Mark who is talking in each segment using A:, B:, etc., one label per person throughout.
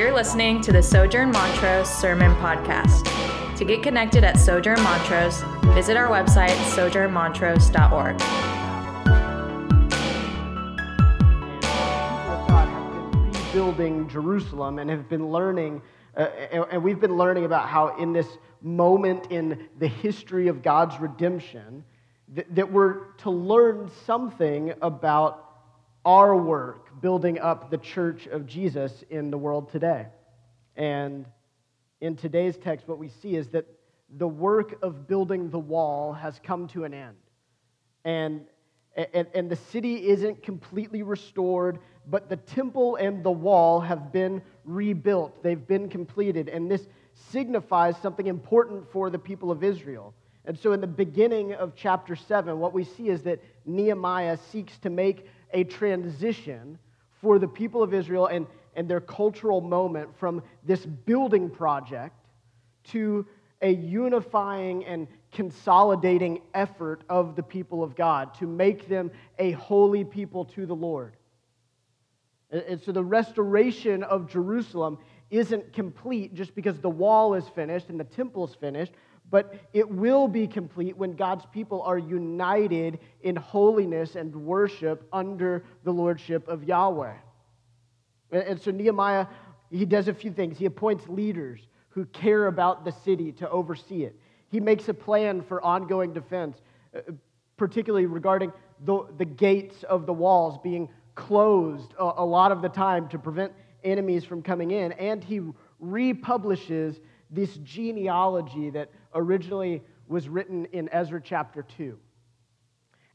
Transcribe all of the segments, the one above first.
A: You're listening to the Sojourn Montrose Sermon Podcast. To get connected at Sojourn Montrose, visit our website, sojournmontrose.org.
B: God rebuilding Jerusalem and have been learning, uh, and we've been learning about how in this moment in the history of God's redemption, th- that we're to learn something about our work building up the church of Jesus in the world today. And in today's text, what we see is that the work of building the wall has come to an end. And, and, and the city isn't completely restored, but the temple and the wall have been rebuilt. They've been completed. And this signifies something important for the people of Israel. And so, in the beginning of chapter 7, what we see is that Nehemiah seeks to make a transition for the people of Israel and, and their cultural moment from this building project to a unifying and consolidating effort of the people of God to make them a holy people to the Lord. And so the restoration of Jerusalem isn't complete just because the wall is finished and the temple is finished, but it will be complete when God's people are united in holiness and worship under the lordship of Yahweh. And- so Nehemiah, he does a few things. He appoints leaders who care about the city to oversee it. He makes a plan for ongoing defense, uh, particularly regarding the, the gates of the walls being closed a, a lot of the time to prevent enemies from coming in. And he republishes this genealogy that originally was written in Ezra chapter 2.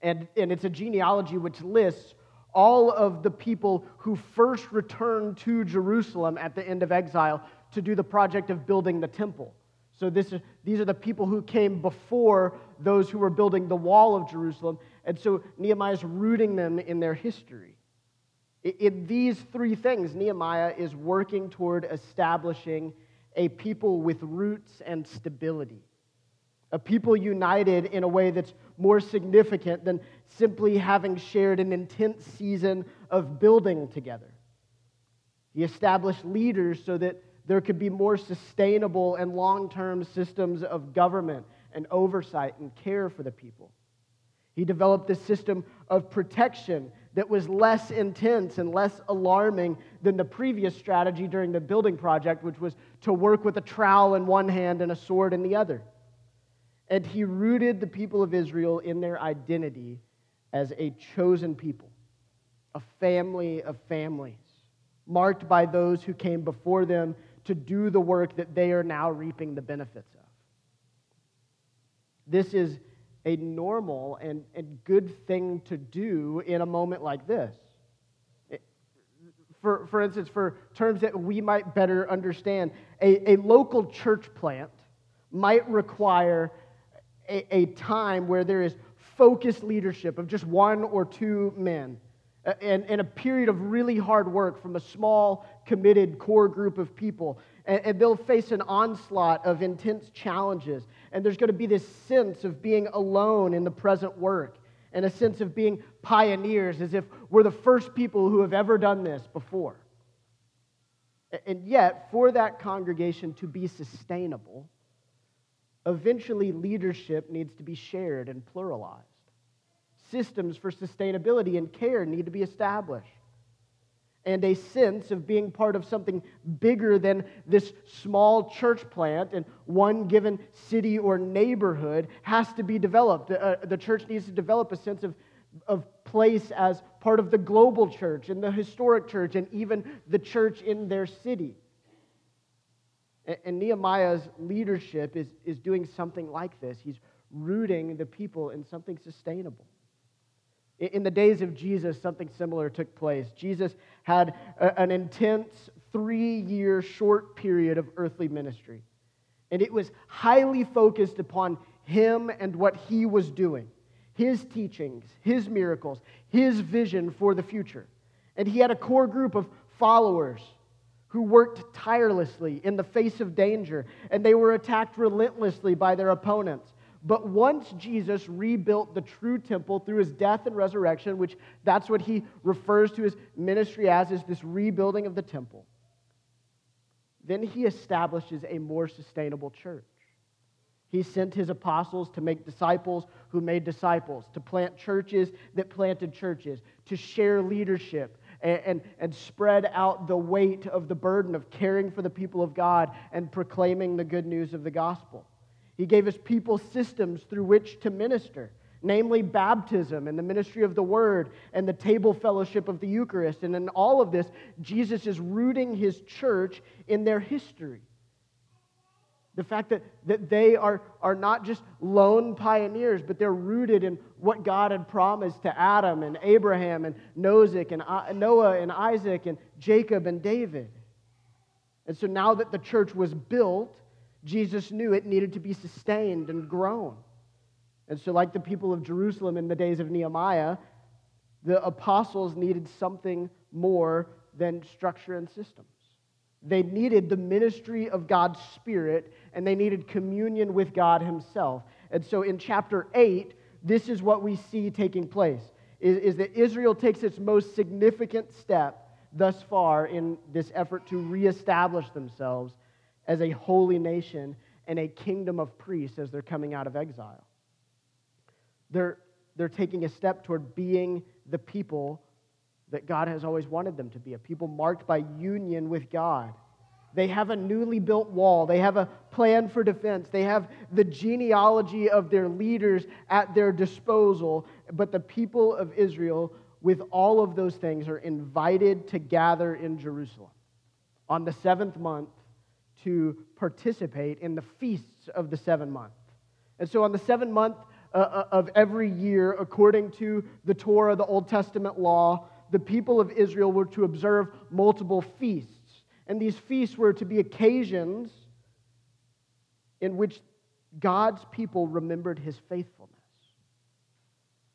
B: And, and it's a genealogy which lists all of the people who first returned to Jerusalem at the end of exile to do the project of building the temple. So this is, these are the people who came before those who were building the wall of Jerusalem. And so Nehemiah is rooting them in their history. In these three things, Nehemiah is working toward establishing a people with roots and stability a people united in a way that's more significant than simply having shared an intense season of building together. He established leaders so that there could be more sustainable and long term systems of government and oversight and care for the people. He developed a system of protection that was less intense and less alarming than the previous strategy during the building project, which was to work with a trowel in one hand and a sword in the other. And he rooted the people of Israel in their identity as a chosen people, a family of families, marked by those who came before them to do the work that they are now reaping the benefits of. This is a normal and, and good thing to do in a moment like this. For, for instance, for terms that we might better understand, a, a local church plant might require a, a time where there is focused leadership of just one or two men and, and a period of really hard work from a small, committed core group of people. And, and they'll face an onslaught of intense challenges. And there's going to be this sense of being alone in the present work and a sense of being pioneers, as if we're the first people who have ever done this before. And yet, for that congregation to be sustainable, eventually leadership needs to be shared and pluralized. Systems for sustainability and care need to be established. And a sense of being part of something bigger than this small church plant and one given city or neighborhood has to be developed. Uh, the church needs to develop a sense of, of place as part of the global church and the historic church and even the church in their city. And- And Nehemiah's leadership is, is doing something like this. He's rooting the people in something sustainable. In- the days of Jesus, something similar took place. Jesus had a- an intense three year short period of earthly ministry. And it was highly focused upon him and what he was doing his teachings, his miracles, his vision for the future. And he had a core group of followers who worked tirelessly in the face of danger, and they were attacked relentlessly by their opponents. But once Jesus rebuilt the true temple through his death and resurrection, which that's what he refers to his ministry as, is this rebuilding of the temple. then he establishes a more sustainable church. He sent his apostles to make disciples who made disciples, to plant churches that planted churches, to share leadership and, and, spread out the weight of the burden of caring for the people of God and proclaiming the good news of the gospel. He gave his people systems through which to minister, namely baptism and the ministry of the word and the table fellowship of the Eucharist. And in all of this, Jesus is rooting his church in their history. The fact that, that they are, are not just lone pioneers, but they're rooted in what God had promised to Adam and Abraham and Noah and, Noah and Isaac and Jacob and David. And so now that the church was built, Jesus knew it needed to be sustained and grown. And so, like the people of Jerusalem in the days of Nehemiah, the apostles needed something more than structure and systems. They needed the ministry of God's Spirit and they needed communion with God Himself. And so in chapter 8, this is what we see taking place is, is that Israel takes its most significant step thus far in this effort to reestablish themselves as a holy nation and a kingdom of priests as they're coming out of exile. They're, they're taking a step toward being the people that God has always wanted them to be a people marked by union with God. They have a newly built wall. They have a plan for defense. They have the genealogy of their leaders at their disposal. But the people of Israel, with all of those things, are invited to gather in Jerusalem on the seventh month to participate in the feasts of the seven month. And so on the seventh month uh, uh of every year, according to the Torah, the Old Testament law, the people of Israel were to observe multiple feasts. And these feasts were to be occasions in which God's people remembered his faithfulness.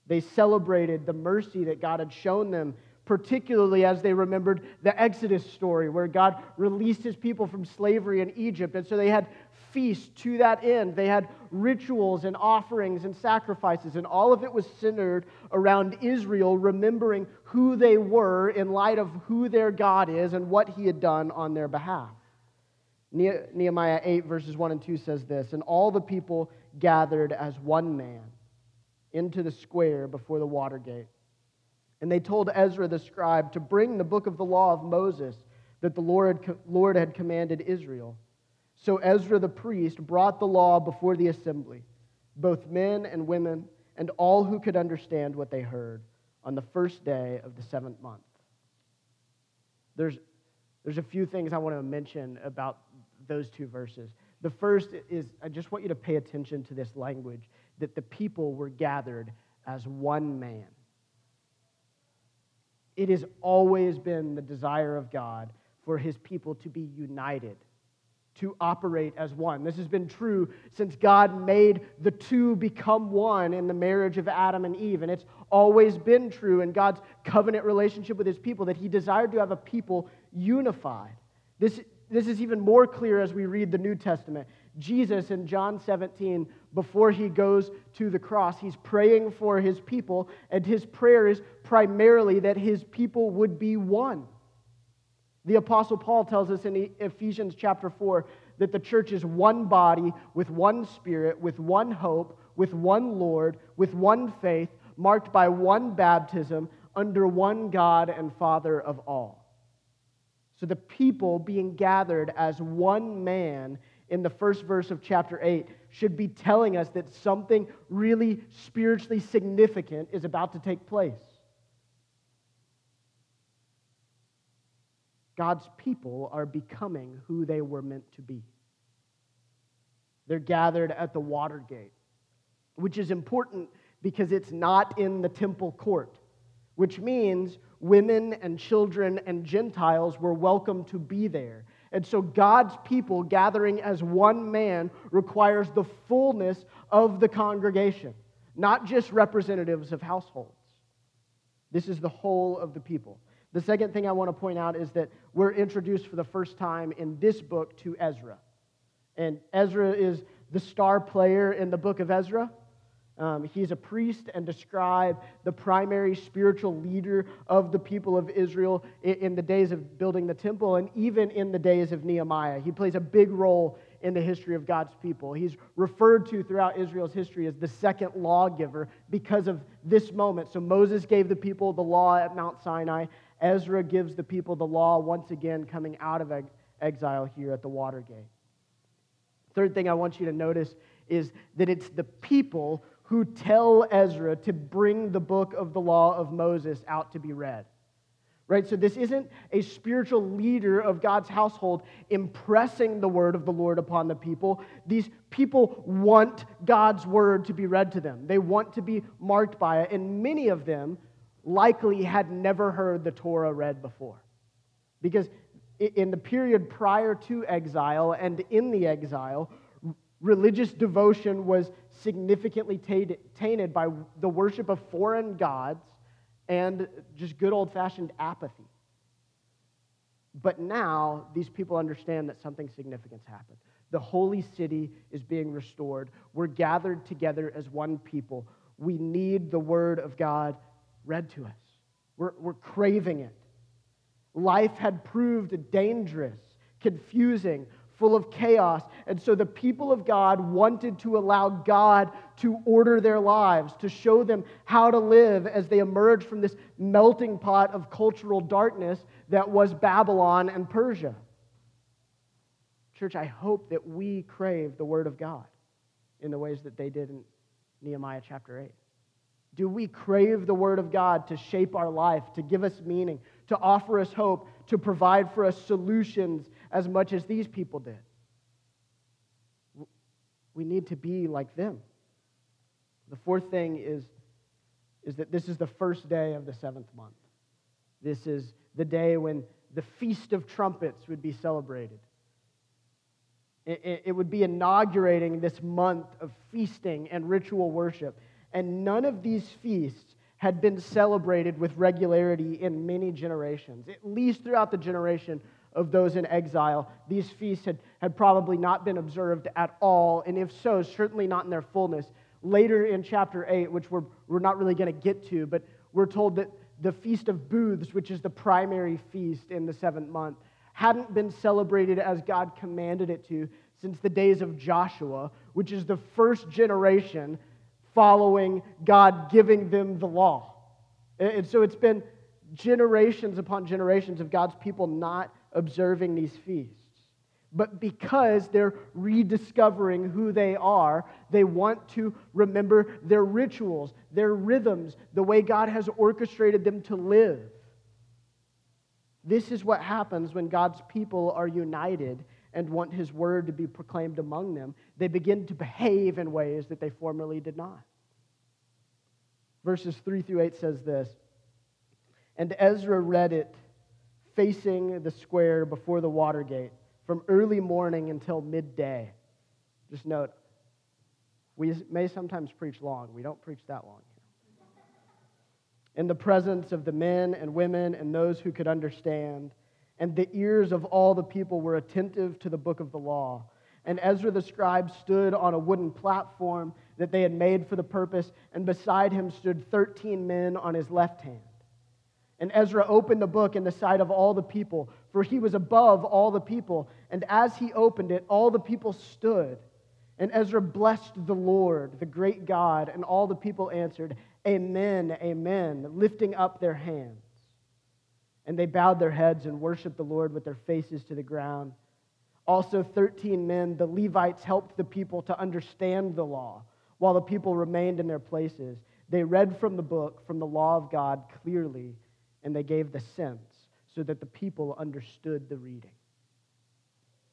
B: They celebrated the mercy that God had shown them, particularly as they remembered the Exodus story, where God released his people from slavery in Egypt. And so they had feasts to that end. They had rituals and offerings and sacrifices, and all of it was centered around Israel remembering who they were in light of who their God is and what he had done on their behalf. Nehemiah 8, verses 1 and 2 says this And all the people gathered as one man into the square before the water gate. And they told Ezra the scribe to bring the book of the law of Moses that the Lord, Lord had commanded Israel. So Ezra the priest brought the law before the assembly, both men and women, and all who could understand what they heard, on the first day of the seventh month. There's, there's a few things I want to mention about those two verses. The first is I just want you to pay attention to this language that the people were gathered as one man. It has always been the desire of God for his people to be united to operate as one. This has been true since God made the two become one in the marriage of Adam and Eve. And it's always been true in God's covenant relationship with his people that he desired to have a people unified. This, this is even more clear as we read the New Testament. Jesus in John 17, before he goes to the cross, he's praying for his people, and his prayer is primarily that his people would be one. The Apostle Paul tells us in Ephesians chapter 4 that the church is one body with one spirit, with one hope, with one Lord, with one faith, marked by one baptism, under one God and Father of all. So the people being gathered as one man in the first verse of chapter 8 should be telling us that something really spiritually significant is about to take place. God's people are becoming who they were meant to be. They're gathered at the water gate, which is important because it's not in the temple court, which means women and children and Gentiles were welcome to be there. And so God's people gathering as one man requires the fullness of the congregation, not just representatives of households. This is the whole of the people. The second thing I want to point out is that we're introduced for the first time in this book to Ezra. And Ezra is the star player in the book of Ezra. Um, he's a priest and a scribe, the primary spiritual leader of the people of Israel in, in the days of building the temple and even in the days of Nehemiah. He plays a big role in the history of God's people. He's referred to throughout Israel's history as the second lawgiver because of this moment. So Moses gave the people the law at Mount Sinai. Ezra gives the people the law once again coming out of exile here at the Watergate. Third thing I want you to notice is that it's the people who tell Ezra to bring the book of the law of Moses out to be read. Right? So this isn't a spiritual leader of God's household impressing the word of the Lord upon the people. These people want God's word to be read to them. They want to be marked by it, and many of them likely had never heard the Torah read before. Because in the period prior to exile and in the exile, religious devotion was significantly tainted by the worship of foreign gods and just good old fashioned apathy. But now, these people understand that something significant's happened. The holy city is being restored. We're gathered together as one people. We need the word of God read to us. We're, we're craving it. Life had proved dangerous, confusing, full of chaos. And so the people of God wanted to allow God to order their lives, to show them how to live as they emerged from this melting pot of cultural darkness that was Babylon and Persia. Church, I hope that we crave the Word of God in the ways that they did in Nehemiah chapter 8. Do we crave the Word of God to shape our life, to give us meaning, to offer us hope, to provide for us solutions as much as these people did. We need to be like them. The fourth thing is, is that this is the first day of the seventh month. This is the day when the Feast of Trumpets would be celebrated. It, would be inaugurating this month of feasting and ritual worship. And none of these feasts had been celebrated with regularity in many generations, at least throughout the generation of those in exile. These feasts had, had probably not been observed at all, and if so, certainly not in their fullness. Later in chapter 8, which we're, we're not really going to get to, but we're told that the Feast of Booths, which is the primary feast in the seventh month, hadn't been celebrated as God commanded it to since the days of Joshua, which is the first generation following God giving them the law. And so it's been generations upon generations of God's people not observing these feasts. But because they're rediscovering who they are, they want to remember their rituals, their rhythms, the way God has orchestrated them to live. This is what happens when God's people are united and want His word to be proclaimed among them. They begin to behave in ways that they formerly did not. Verses 3 through 8 says this And Ezra read it facing the square before the Watergate from early morning until midday. Just note, we may sometimes preach long. We don't preach that long. In the presence of the men and women and those who could understand, and the ears of all the people were attentive to the book of the law. And Ezra the scribe stood on a wooden platform that they had made for the purpose, and beside him stood 13 men on his left hand. And Ezra opened the book in the sight of all the people, for he was above all the people. And as he opened it, all the people stood. And Ezra blessed the Lord, the great God, and all the people answered, Amen, Amen, lifting up their hands. And they bowed their heads and worshiped the Lord with their faces to the ground. Also, 13 men, the Levites, helped the people to understand the law while the people remained in their places. They read from the book, from the law of God, clearly and they gave the sense so that the people understood the reading.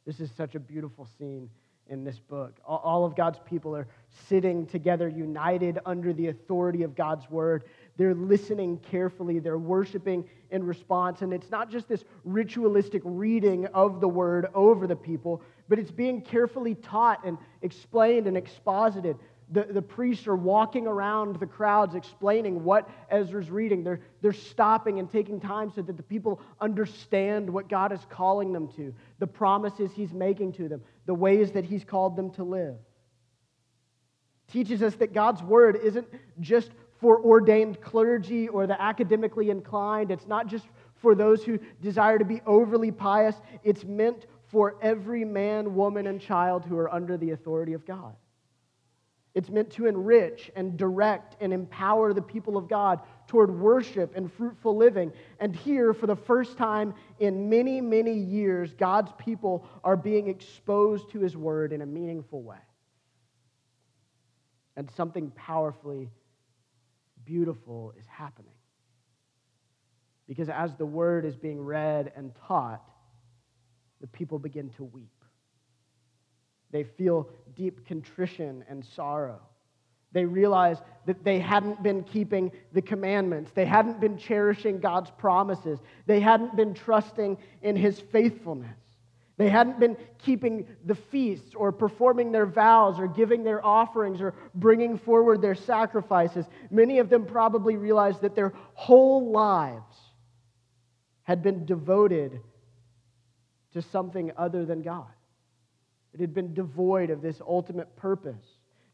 B: This is such a beautiful scene in this book. All of God's people are sitting together, united under the authority of God's word. They're listening carefully, they're worshiping in response. And it's not just this ritualistic reading of the word over the people, but it's being carefully taught and explained and exposited the, the priests are walking around the crowds explaining what Ezra's reading. They're, they're stopping and taking time so that the people understand what God is calling them to, the promises He's making to them, the ways that He's called them to live. teaches us that God's word isn't just for ordained clergy or the academically inclined. It's not just for those who desire to be overly pious. It's meant for every man, woman, and child who are under the authority of God. It's meant to enrich and direct and empower the people of God toward worship and fruitful living. And here, for the first time in many, many years, God's people are being exposed to his word in a meaningful way. And something powerfully beautiful is happening. Because as the word is being read and taught, the people begin to weep. They feel deep contrition and sorrow. They realize that they hadn't been keeping the commandments. They hadn't been cherishing God's promises. They hadn't been trusting in His faithfulness. They hadn't been keeping the feasts or performing their vows or giving their offerings or bringing forward their sacrifices. Many of them probably realized that their whole lives had been devoted to something other than God. It had been devoid of this ultimate purpose,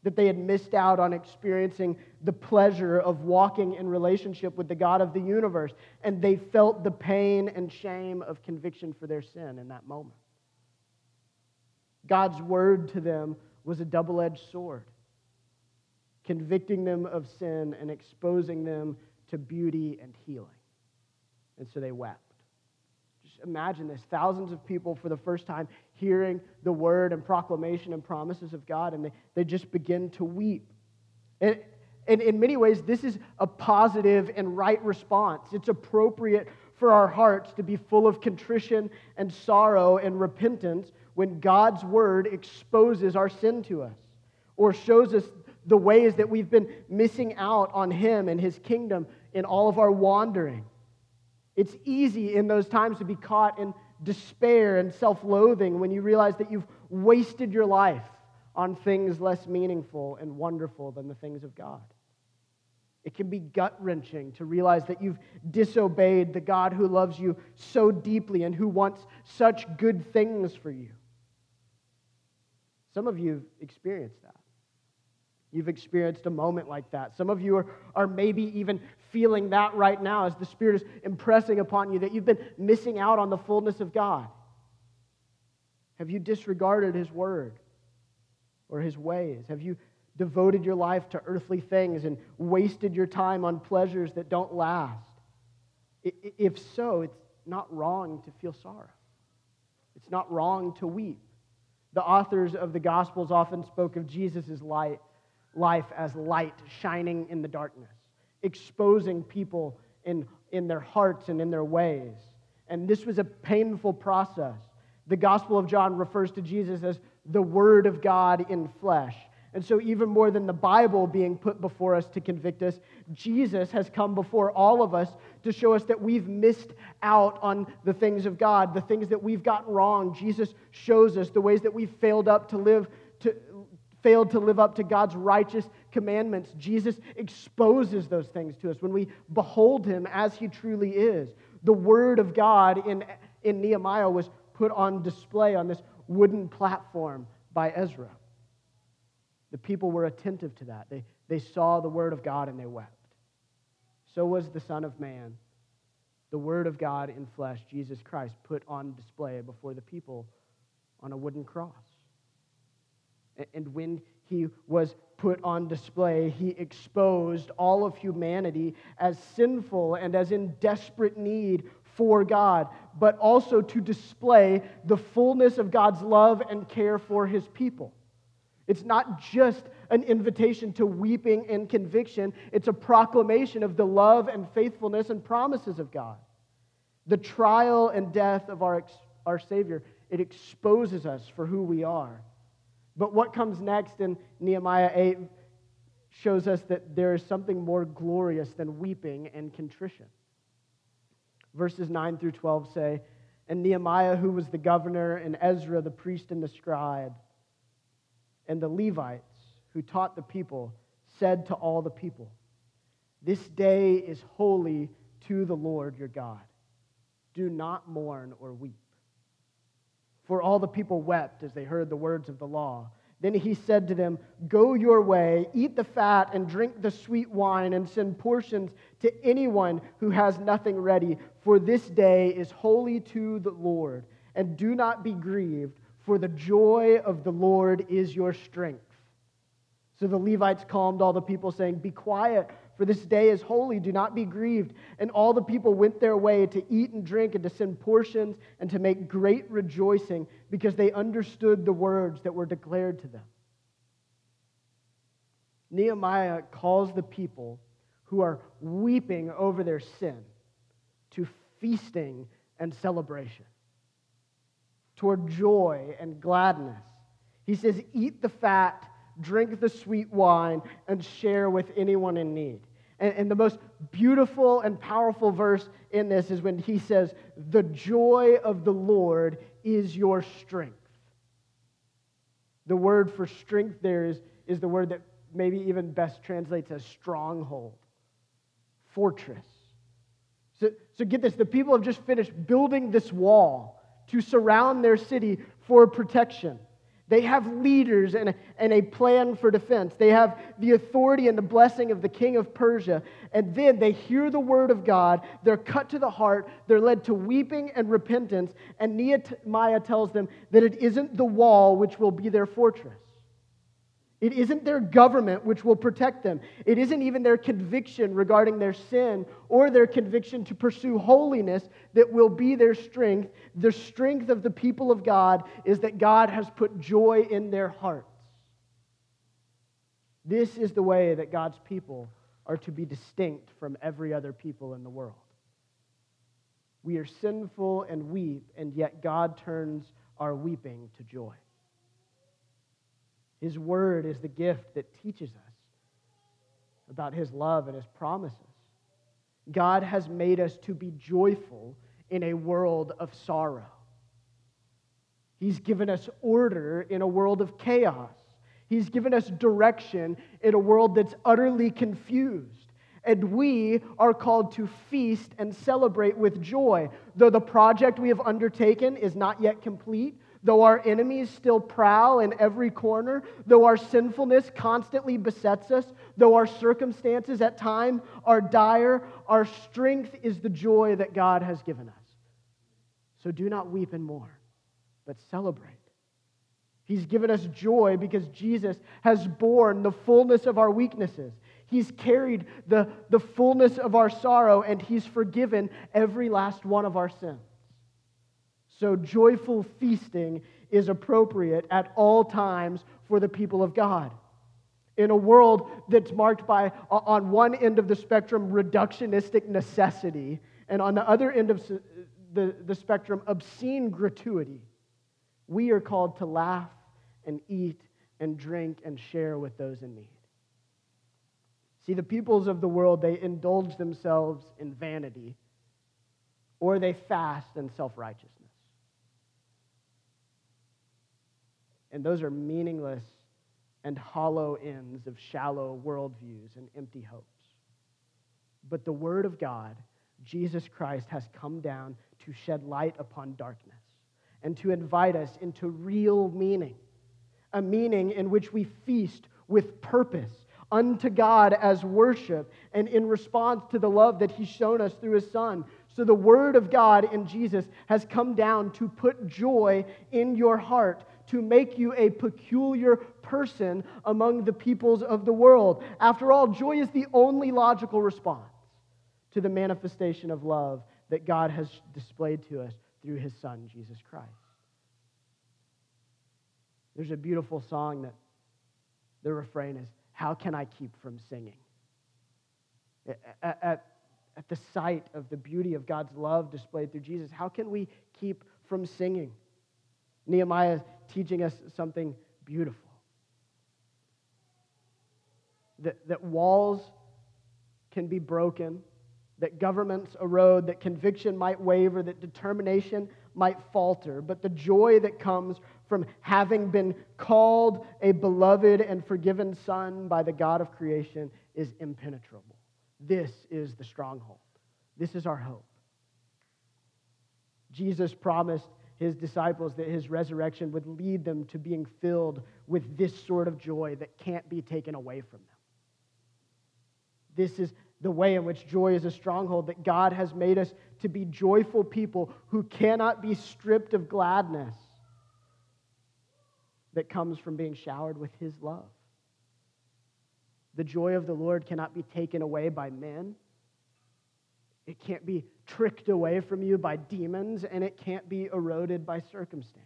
B: that they had missed out on experiencing the pleasure of walking in relationship with the God of the universe, and they felt the pain and shame of conviction for their sin in that moment. God's word to them was a double edged sword, convicting them of sin and exposing them to beauty and healing. And so they wept imagine this thousands of people for the first time hearing the word and proclamation and promises of God, and they, they just begin to weep. And, and in many ways, this is a positive and right response. It's appropriate for our hearts to be full of contrition and sorrow and repentance when God's word exposes our sin to us or shows us the ways that we've been missing out on Him and His kingdom in all of our wandering. It's easy in those times to be caught in despair and self loathing when you realize that you've wasted your life on things less meaningful and wonderful than the things of God. It can be gut wrenching to realize that you've disobeyed the God who loves you so deeply and who wants such good things for you. Some of you have experienced that. You've experienced a moment like that. Some of you are, are maybe even feeling that right now as the Spirit is impressing upon you that you've been missing out on the fullness of God. Have you disregarded His word or His ways? Have you devoted your life to earthly things and wasted your time on pleasures that don't last? If so, it's not wrong to feel sorrow. It's not wrong to weep. The authors of the Gospels often spoke of Jesus' light life as light shining in the darkness, exposing people in, in their hearts and in their ways. And this was a painful process. The Gospel of John refers to Jesus as the Word of God in flesh. And so, even more than the Bible being put before us to convict us, Jesus has come before all of us to show us that we've missed out on the things of God, the things that we've gotten wrong. Jesus shows us the ways that we've failed up to live to failed to live up to God's righteous commandments. Jesus exposes those things to us when we behold him as he truly is. The word of God in, in Nehemiah was put on display on this wooden platform by Ezra. The people were attentive to that. They, they saw the word of God and they wept. So was the Son of Man, the word of God in flesh, Jesus Christ, put on display before the people on a wooden cross. And when he was put on display, he exposed all of humanity as sinful and as in desperate need for God, but also to display the fullness of God's love and care for his people. It's not just an invitation to weeping and conviction, it's a proclamation of the love and faithfulness and promises of God. The trial and death of our, our Savior, it exposes us for who we are. But what comes next in Nehemiah 8 shows us that there is something more glorious than weeping and contrition. Verses 9 through 12 say, And Nehemiah, who was the governor, and Ezra, the priest and the scribe, and the Levites, who taught the people, said to all the people, This day is holy to the Lord your God. Do not mourn or weep. For all the people wept as they heard the words of the law. Then he said to them, Go your way, eat the fat, and drink the sweet wine, and send portions to anyone who has nothing ready, for this day is holy to the Lord. And do not be grieved, for the joy of the Lord is your strength. So the Levites calmed all the people, saying, Be quiet, for this day is holy. Do not be grieved. And all the people went their way to eat and drink and to send portions and to make great rejoicing because they understood the words that were declared to them. Nehemiah calls the people who are weeping over their sin to feasting and celebration, toward joy and gladness. He says, Eat the fat drink the sweet wine, and share with anyone in need. And, and, the most beautiful and powerful verse in this is when he says, The joy of the Lord is your strength. The word for strength there is, is the word that maybe even best translates as stronghold, fortress. So, so get this the people have just finished building this wall to surround their city for protection. They have leaders and a, and a plan for defense. They have the authority and the blessing of the king of Persia. And then they hear the word of God. They're cut to the heart. They're led to weeping and repentance. And Nehemiah tells them that it isn't the wall which will be their fortress. It isn't their government which will protect them. It isn't even their conviction regarding their sin or their conviction to pursue holiness that will be their strength. The strength of the people of God is that God has put joy in their hearts. This is the way that God's people are to be distinct from every other people in the world. We are sinful and weep, and yet God turns our weeping to joy. His word is the gift that teaches us about His love and His promises. God has made us to be joyful in a world of sorrow. He's given us order in a world of chaos. He's given us direction in a world that's utterly confused. And we are called to feast and celebrate with joy. Though the project we have undertaken is not yet complete, Though our enemies still prowl in every corner, though our sinfulness constantly besets us, though our circumstances at times are dire, our strength is the joy that God has given us. So do not weep and mourn, but celebrate. He's given us joy because Jesus has borne the fullness of our weaknesses. He's carried the, the fullness of our sorrow, and He's forgiven every last one of our sins. So, joyful feasting is appropriate at all times for the people of God. In a world that's marked by, on one end of the spectrum, reductionistic necessity, and on the other end of the, the spectrum, obscene gratuity, we are called to laugh and eat and drink and share with those in need. See, the peoples of the world, they indulge themselves in vanity or they fast in self righteousness. And those are meaningless and hollow ends of shallow worldviews and empty hopes. But the Word of God, Jesus Christ, has come down to shed light upon darkness and to invite us into real meaning, a meaning in which we feast with purpose unto God as worship and in response to the love that He's shown us through His Son. So, the Word of God in Jesus has come down to put joy in your heart, to make you a peculiar person among the peoples of the world. After all, joy is the only logical response to the manifestation of love that God has displayed to us through his Son, Jesus Christ. There's a beautiful song that the refrain is, How can I keep from singing? At, at, at the sight of the beauty of God's love displayed through Jesus, how can we keep from singing? Nehemiah teaching us something beautiful. That, that walls can be broken, that governments erode, that conviction might waver, that determination might falter, but the joy that comes from having been called a beloved and forgiven son by the God of creation is impenetrable. This is the stronghold. This is our hope. Jesus promised his disciples that his resurrection would lead them to being filled with this sort of joy that can't be taken away from them. This is the way in which joy is a stronghold, that God has made us to be joyful people who cannot be stripped of gladness that comes from being showered with his love. The joy of the Lord cannot be taken away by men. It can't be tricked away from you by demons, and it can't be eroded by circumstance.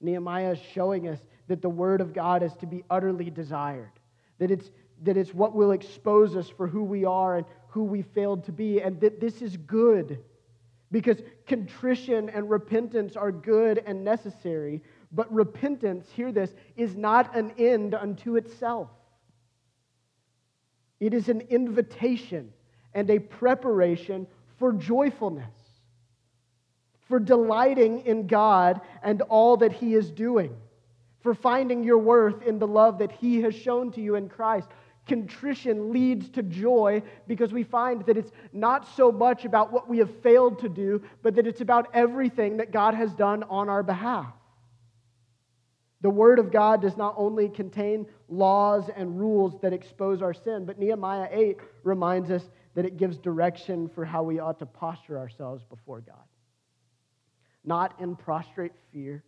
B: Nehemiah is showing us that the Word of God is to be utterly desired, that it's, that it's what will expose us for who we are and who we failed to be, and that this is good because contrition and repentance are good and necessary, but repentance, hear this, is not an end unto itself. It is an invitation and a preparation for joyfulness, for delighting in God and all that He is doing, for finding your worth in the love that He has shown to you in Christ. Contrition leads to joy because we find that it's not so much about what we have failed to do, but that it's about everything that God has done on our behalf. The Word of God does not only contain laws and rules that expose our sin, but Nehemiah 8 reminds us that it gives direction for how we ought to posture ourselves before God. Not in prostrate fear,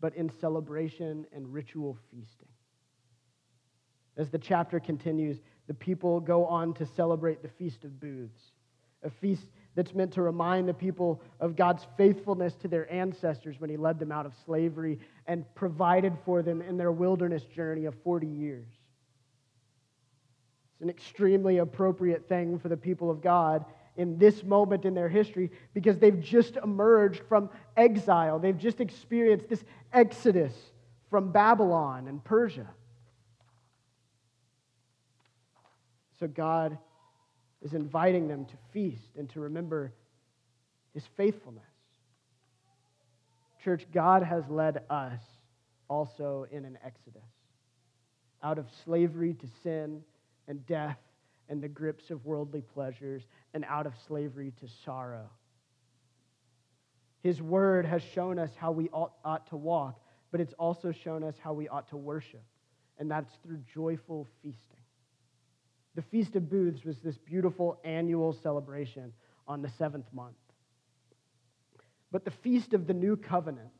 B: but in celebration and ritual feasting. As the chapter continues, the people go on to celebrate the Feast of Booths, a feast that's meant to remind the people of God's faithfulness to their ancestors when He led them out of slavery and provided for them in their wilderness journey of 40 years. It's an extremely appropriate thing for the people of God in this moment in their history because they've just emerged from exile. They've just experienced this exodus from Babylon and Persia. So God is inviting them to feast and to remember his faithfulness. Church, God has led us also in an exodus out of slavery to sin and death and the grips of worldly pleasures and out of slavery to sorrow. His word has shown us how we ought, ought, to walk, but it's also shown us how we ought to worship, and that's through joyful feasting. The Feast of Booths was this beautiful annual celebration on the seventh month. But the Feast of the New Covenant,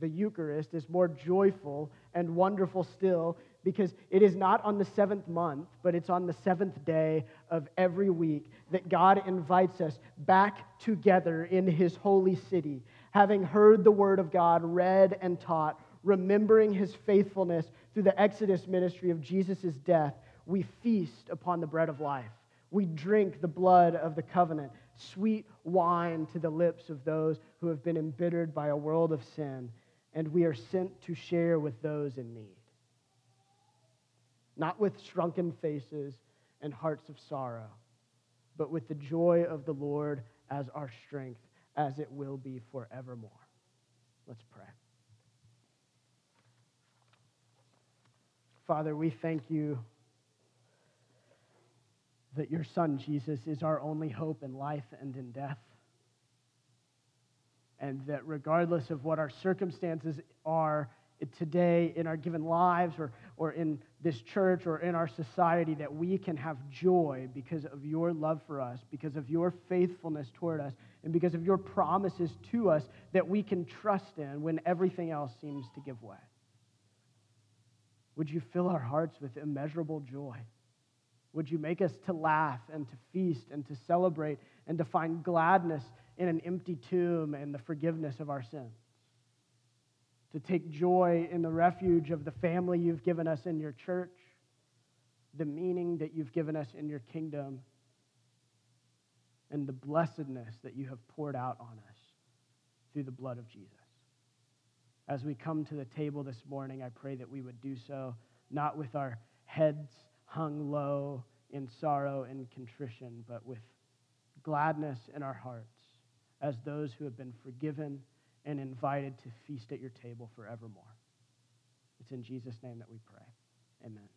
B: the Eucharist, is more joyful and wonderful still because it is not on the seventh month, but it's on the seventh day of every week that God invites us back together in his holy city, having heard the word of God read and taught, remembering his faithfulness through the Exodus ministry of Jesus' death. We feast upon the bread of life. We drink the blood of the covenant, sweet wine to the lips of those who have been embittered by a world of sin, and we are sent to share with those in need not with shrunken faces and hearts of sorrow, but with the joy of the Lord as our strength, as it will be forevermore. Let's pray. Father, we thank you that your Son, Jesus, is our only hope in life and in death. And that regardless of what our circumstances are, today in our given lives or, or in this church or in our society that we can have joy because of your love for us, because of your faithfulness toward us, and because of your promises to us that we can trust in when everything else seems to give way. Would you fill our hearts with immeasurable joy? Would you make us to laugh and to feast and to celebrate and to find gladness in an empty tomb and the forgiveness of our sins? To take joy in the refuge of the family you've given us in your church, the meaning that you've given us in your kingdom, and the blessedness that you have poured out on us through the blood of Jesus. As we come to the table this morning, I pray that we would do so not with our heads hung low in sorrow and contrition, but with gladness in our hearts as those who have been forgiven and invited to feast at your table forevermore. It's in Jesus' name that we pray. Amen.